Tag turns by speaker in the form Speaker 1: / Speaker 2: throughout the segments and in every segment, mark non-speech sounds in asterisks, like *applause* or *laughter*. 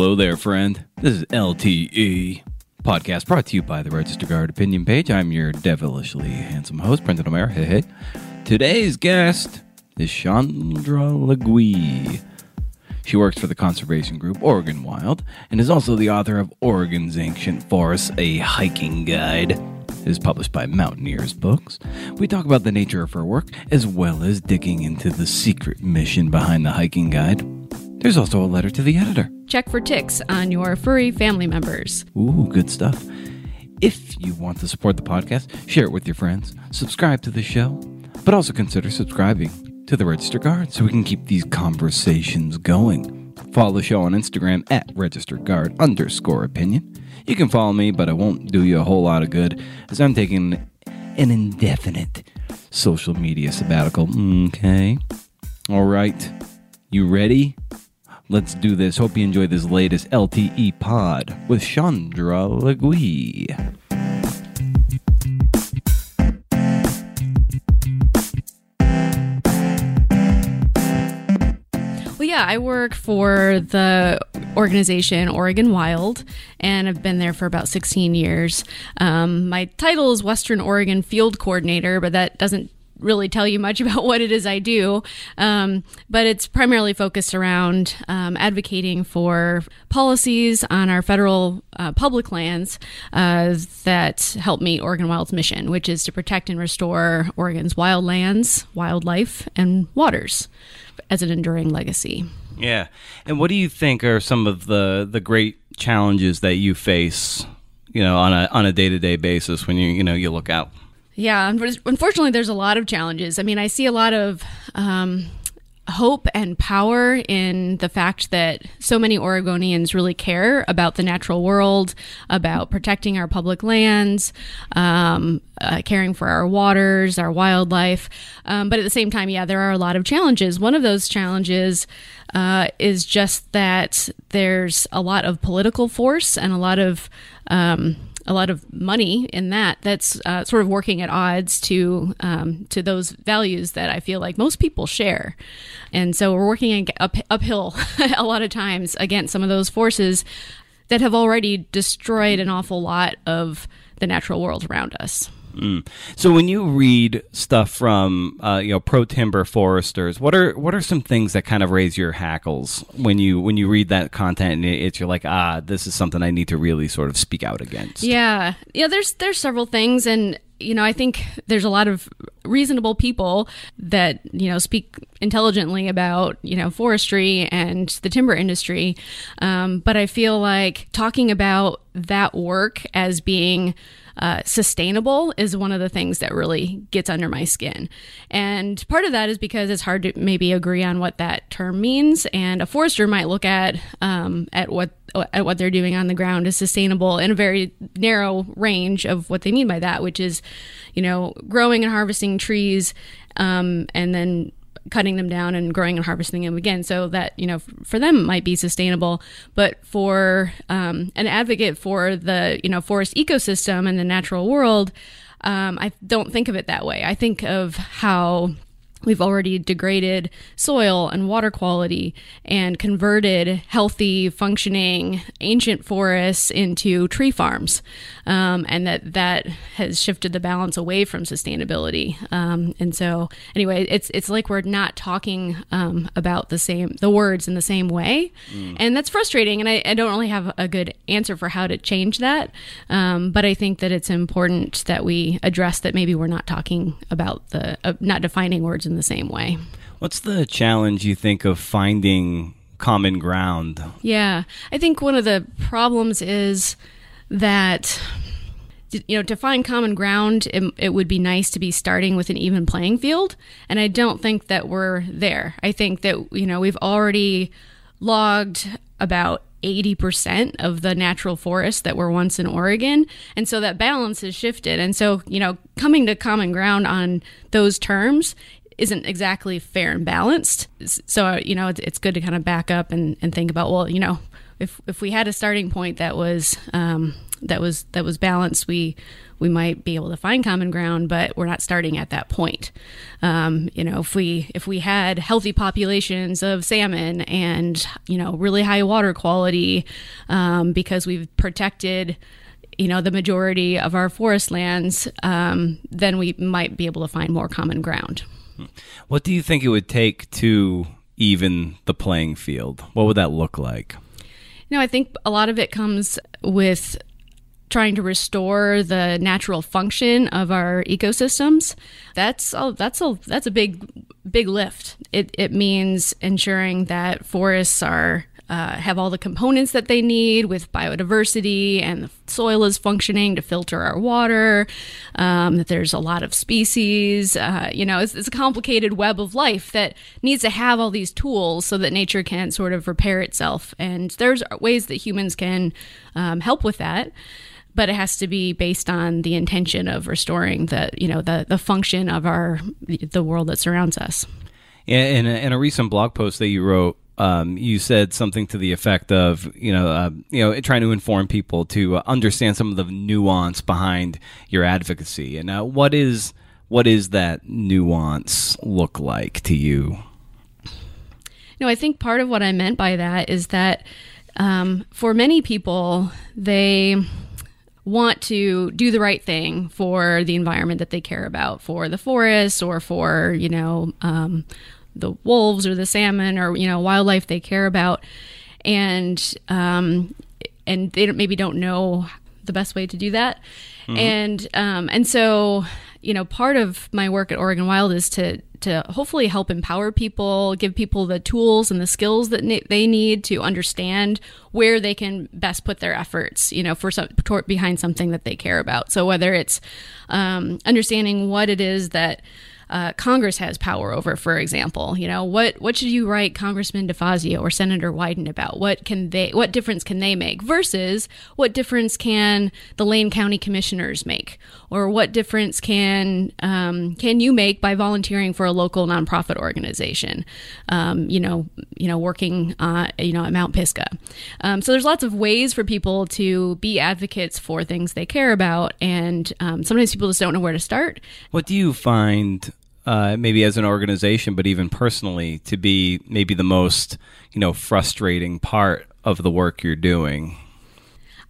Speaker 1: Hello there, friend. This is LTE podcast brought to you by the Register Guard opinion page. I'm your devilishly handsome host, Brendan O'Mara. Hey, hey. Today's guest is Chandra LeGue. She works for the conservation group Oregon Wild and is also the author of Oregon's Ancient Forests, a hiking guide. It is published by Mountaineers Books. We talk about the nature of her work as well as digging into the secret mission behind the hiking guide. There's also a letter to the editor.
Speaker 2: Check for ticks on your furry family members.
Speaker 1: Ooh, good stuff. If you want to support the podcast, share it with your friends, subscribe to the show, but also consider subscribing to the Register Guard so we can keep these conversations going. Follow the show on Instagram at Register Guard underscore opinion. You can follow me, but it won't do you a whole lot of good as I'm taking an indefinite social media sabbatical. Okay. All right. You ready? Let's do this. Hope you enjoy this latest LTE pod with Chandra LeGue.
Speaker 2: Well, yeah, I work for the organization Oregon Wild, and I've been there for about 16 years. Um, my title is Western Oregon Field Coordinator, but that doesn't really tell you much *laughs* about what it is I do, um, but it's primarily focused around um, advocating for policies on our federal uh, public lands uh, that help meet Oregon Wild's mission, which is to protect and restore Oregon's wildlands, wildlife, and waters as an enduring legacy.
Speaker 1: Yeah. And what do you think are some of the, the great challenges that you face, you know, on a on a day-to-day basis when you, you know, you look out?
Speaker 2: Yeah, unfortunately, there's a lot of challenges. I mean, I see a lot of um, hope and power in the fact that so many Oregonians really care about the natural world, about protecting our public lands, um, uh, caring for our waters, our wildlife. Um, but at the same time, yeah, there are a lot of challenges. One of those challenges uh, is just that there's a lot of political force and a lot of um, a lot of money in that that's uh, sort of working at odds to um, to those values that I feel like most people share, and so we're working up, uphill *laughs* a lot of times against some of those forces that have already destroyed an awful lot of the natural world around us.
Speaker 1: Mm. So when you read stuff from uh, you know pro timber foresters, what are what are some things that kind of raise your hackles when you when you read that content and it's you're like ah this is something I need to really sort of speak out against.
Speaker 2: Yeah, yeah. There's there's several things, and you know I think there's a lot of reasonable people that you know speak intelligently about you know forestry and the timber industry, um, but I feel like talking about that work as being uh, sustainable is one of the things that really gets under my skin. And part of that is because it's hard to maybe agree on what that term means. And a forester might look at um, at what at what they're doing on the ground is sustainable in a very narrow range of what they mean by that, which is, you know, growing and harvesting trees um, and then cutting them down and growing and harvesting them again so that you know for them might be sustainable. But for um, an advocate for the you know forest ecosystem and the natural world um, i don't think of it that way. I think of how We've already degraded soil and water quality and converted healthy, functioning ancient forests into tree farms, um, and that that has shifted the balance away from sustainability. Um, and so, anyway, it's it's like we're not talking um, about the same the words in the same way, mm. and that's frustrating. And I, I, don't really have a good answer for how to change that, um, but I think that it's important that we address that maybe we're not talking about the uh, not defining words in the same way.
Speaker 1: What's the challenge you think of finding common ground?
Speaker 2: Yeah, I think one of the problems is that you know to find common ground it, it, would be nice to be starting with an even playing field and i don't think that we're there i think that you know we've already logged about 80% of the natural forests that were once in Oregon. And so that balance has shifted. And so, you know, coming to common ground on those terms isn't exactly fair and balanced. So, you know, it's, it's good to kind of back up and, and think about, well, you know, if, if we had a starting point that was um, that was that was balanced, we we might be able to find common ground, but we're not starting at that point. Um, you know, if we if we had healthy populations of salmon and you know really high water quality um, because we've protected you know the majority of our forest lands, um, then we might be able to find more common ground.
Speaker 1: What do you think it would take to even the playing field? What would that look like?
Speaker 2: You know, I think a lot of it comes with trying to restore the natural function of our ecosystems. That's a, that's a that's a big big lift. It it means ensuring that forests are uh, have all the components that they need with biodiversity and the soil is functioning to filter our water, um, that there's a lot of species. Uh, you know, it's, it's, a complicated web of life that needs to have all these tools so that nature can sort of repair itself. And there's ways that humans can um, help with that but it has to be based on the intention of restoring the you know the the function of our the world that surrounds us.
Speaker 1: Yeah, in a, in a recent blog post that you wrote, um, you said something to the effect of, you know, uh, you know, trying to inform people to uh, understand some of the nuance behind your advocacy. And uh, what is what is that nuance look like to you?
Speaker 2: No, I think part of what I meant by that is that um, for many people, they want to do the right thing for the environment that they care about, for the forest or for you know um, the wolves or the salmon or you know wildlife they care about, and um, and they don't, maybe don't know the best way to do that, mm-hmm. and um, and so you know part of my work at Oregon Wild is to to hopefully help empower people, give people the tools and the skills that ne- they need to understand where they can best put their efforts, you know, for some behind something that they care about. So whether it's um, understanding what it is that uh, Congress has power over, for example. You know, what what should you write Congressman DeFazio or Senator Wyden about? What can they what difference can they make versus what difference can the Lane County commissioners make, or what difference can um, can you make by volunteering for a local nonprofit organization? Um, you know, you know, working uh, you know at Mount Pisgah. Um, so there's lots of ways for people to be advocates for things they care about, and um, sometimes people just don't know where to start.
Speaker 1: What do you find uh, maybe as an organization, but even personally, to be maybe the most you know frustrating part of the work you're doing?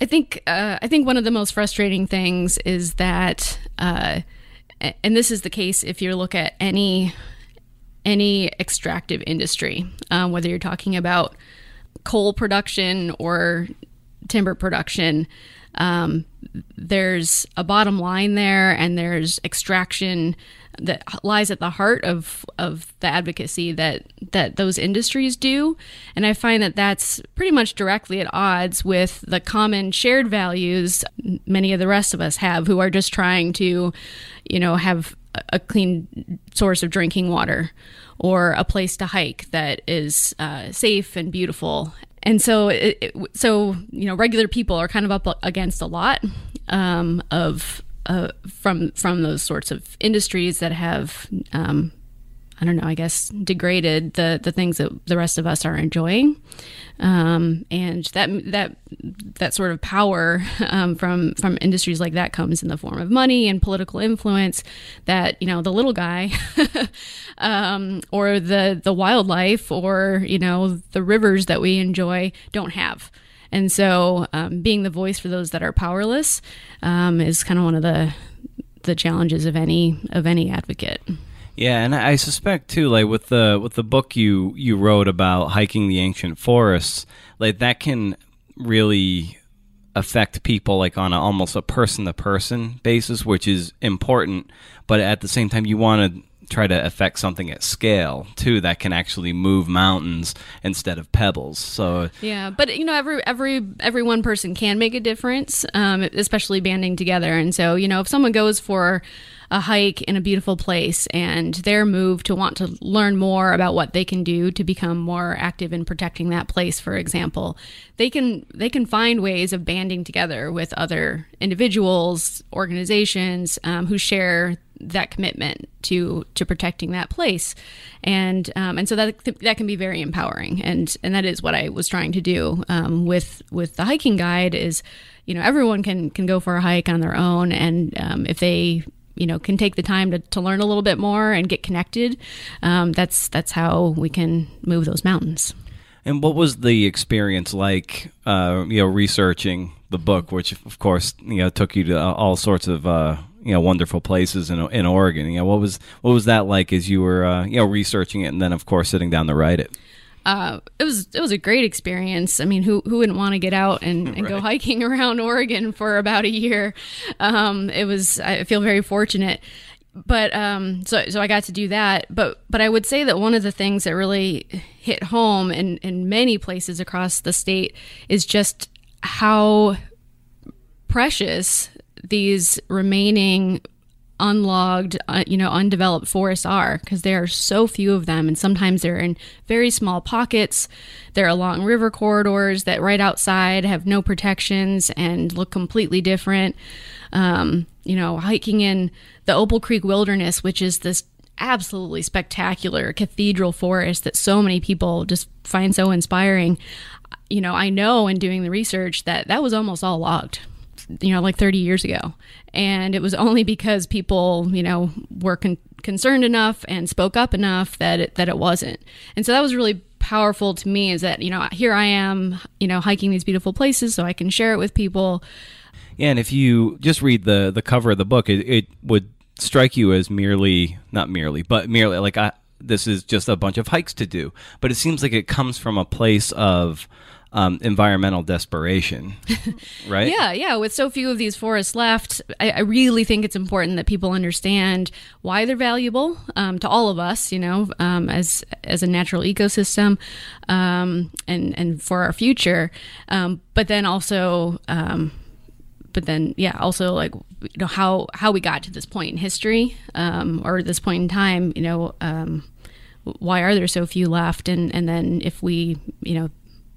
Speaker 2: I think uh, I think one of the most frustrating things is that, uh, and this is the case if you look at any any extractive industry, um, whether you're talking about coal production or timber production. Um, there's a bottom line there, and there's extraction that lies at the heart of of the advocacy that that those industries do. And i find that that's pretty much directly at odds with the common shared values many of the rest of us have who are just trying to you know have a clean source of drinking water or a place to hike that is uh, safe and beautiful. And so it, so you know regular people are kind of up against a lot um, of uh, from from those sorts of industries that have um, I don't know, I guess degraded the the things that the rest of us are enjoying, um, and that that that sort of power um, from from industries like that comes in the form of money and political influence that you know the little guy, *laughs* um, or the the wildlife, or you know the rivers that we enjoy don't have. And so, um, being the voice for those that are powerless um, is kind of one of the the challenges of any of any advocate.
Speaker 1: Yeah, and I suspect too, like with the with the book you you wrote about hiking the ancient forests, like that can really affect people like on a, almost a person to person basis, which is important. But at the same time, you want to try to affect something at scale too that can actually move mountains instead of pebbles. So
Speaker 2: yeah, but you know, every every every one person can make a difference, um, especially banding together. And so you know, if someone goes for a hike in a beautiful place and their move to want to learn more about what they can do to become more active in protecting that place for example they can they can find ways of banding together with other individuals organizations um, who share that commitment to to protecting that place, and um, and so that that can be very empowering, and and that is what I was trying to do um, with with the hiking guide is, you know, everyone can can go for a hike on their own, and um, if they you know can take the time to, to learn a little bit more and get connected, um, that's that's how we can move those mountains.
Speaker 1: And what was the experience like, uh, you know, researching the book, which of course, you know, took you to all sorts of, uh, you know, wonderful places in, in Oregon. You know, what was what was that like as you were, uh, you know, researching it, and then of course sitting down to write it?
Speaker 2: Uh, it was it was a great experience. I mean, who who wouldn't want to get out and, and right. go hiking *laughs* around Oregon for about a year? Um, it was I feel very fortunate but um, so so I got to do that. But but I would say that one of the things that really hit home in in many places across the state is just how precious these remaining unlogged, uh, you know, undeveloped forests are because there are so few of them, and sometimes they're in very small pockets. They're along river corridors that right outside have no protections and look completely different. Um, you know, hiking in the Opal Creek Wilderness, which is this absolutely spectacular cathedral forest that so many people just find so inspiring. You know, I know in doing the research that that was almost all logged, you know, like 30 years ago. And it was only because people, you know, were con- concerned enough and spoke up enough that it, that it wasn't. And so that was really powerful to me is that, you know, here I am, you know, hiking these beautiful places so I can share it with people.
Speaker 1: Yeah, and if you just read the the cover of the book, it, it would strike you as merely not merely, but merely like I, this is just a bunch of hikes to do. But it seems like it comes from a place of um, environmental desperation, *laughs* right?
Speaker 2: yeah, yeah. With so few of these forests left, I, I really think it's important that people understand why they're valuable um, to all of us. You know, um, as as a natural ecosystem, um, and and for our future. Um, but then also um, but then yeah also like you know how how we got to this point in history um, or this point in time you know um, why are there so few left and and then if we you know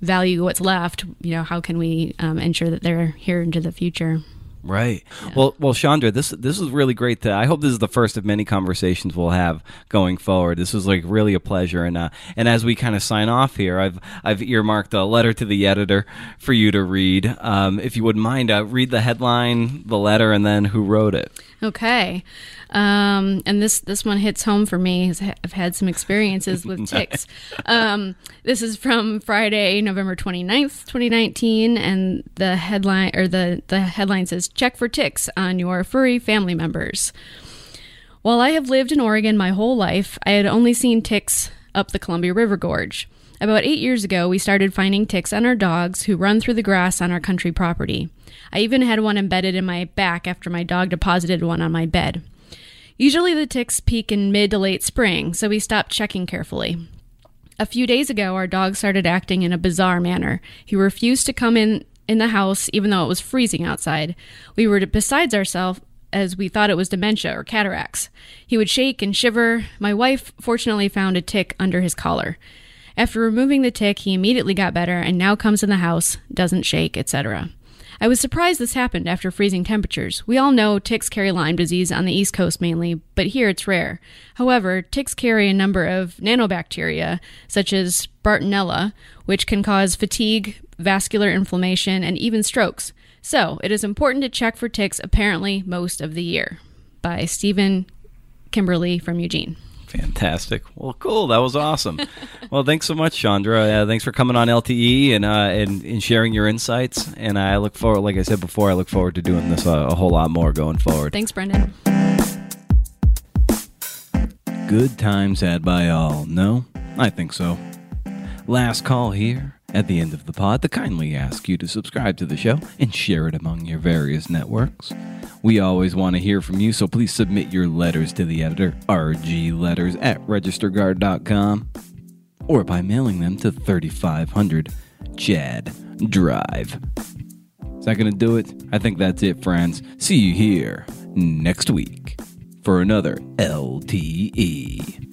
Speaker 2: value what's left you know how can we um, ensure that they're here into the future
Speaker 1: Right. Yeah. Well, well, Chandra, this this is really great. To, I hope this is the first of many conversations we'll have going forward. This was like really a pleasure, and uh, and as we kind of sign off here, I've I've earmarked a letter to the editor for you to read. Um, if you wouldn't mind, uh, read the headline, the letter, and then who wrote it.
Speaker 2: Okay. Um, and this this one hits home for me. I've had some experiences with *laughs* ticks. Um, this is from Friday, November 29th, 2019, and the headline or the the headline says check for ticks on your furry family members. While I have lived in Oregon my whole life, I had only seen ticks up the Columbia River Gorge. About eight years ago, we started finding ticks on our dogs who run through the grass on our country property. I even had one embedded in my back after my dog deposited one on my bed. Usually the ticks peak in mid to late spring, so we stopped checking carefully. A few days ago, our dog started acting in a bizarre manner. He refused to come in in the house even though it was freezing outside. We were besides ourselves as we thought it was dementia or cataracts. He would shake and shiver. My wife fortunately found a tick under his collar. After removing the tick, he immediately got better and now comes in the house, doesn't shake, etc. I was surprised this happened after freezing temperatures. We all know ticks carry Lyme disease on the East Coast mainly, but here it's rare. However, ticks carry a number of nanobacteria, such as Bartonella, which can cause fatigue, vascular inflammation, and even strokes. So, it is important to check for ticks apparently most of the year. By Stephen Kimberly from Eugene.
Speaker 1: Fantastic. Well, cool. That was awesome. *laughs* well, thanks so much, Chandra. Uh, thanks for coming on LTE and, uh, and and sharing your insights. And I look forward, like I said before, I look forward to doing this uh, a whole lot more going forward.
Speaker 2: Thanks, Brendan.
Speaker 1: Good times had by all. No, I think so. Last call here at the end of the pod to kindly ask you to subscribe to the show and share it among your various networks. We always want to hear from you, so please submit your letters to the editor, rgletters at registerguard.com, or by mailing them to 3500 Chad Drive. Is that going to do it? I think that's it, friends. See you here next week for another LTE.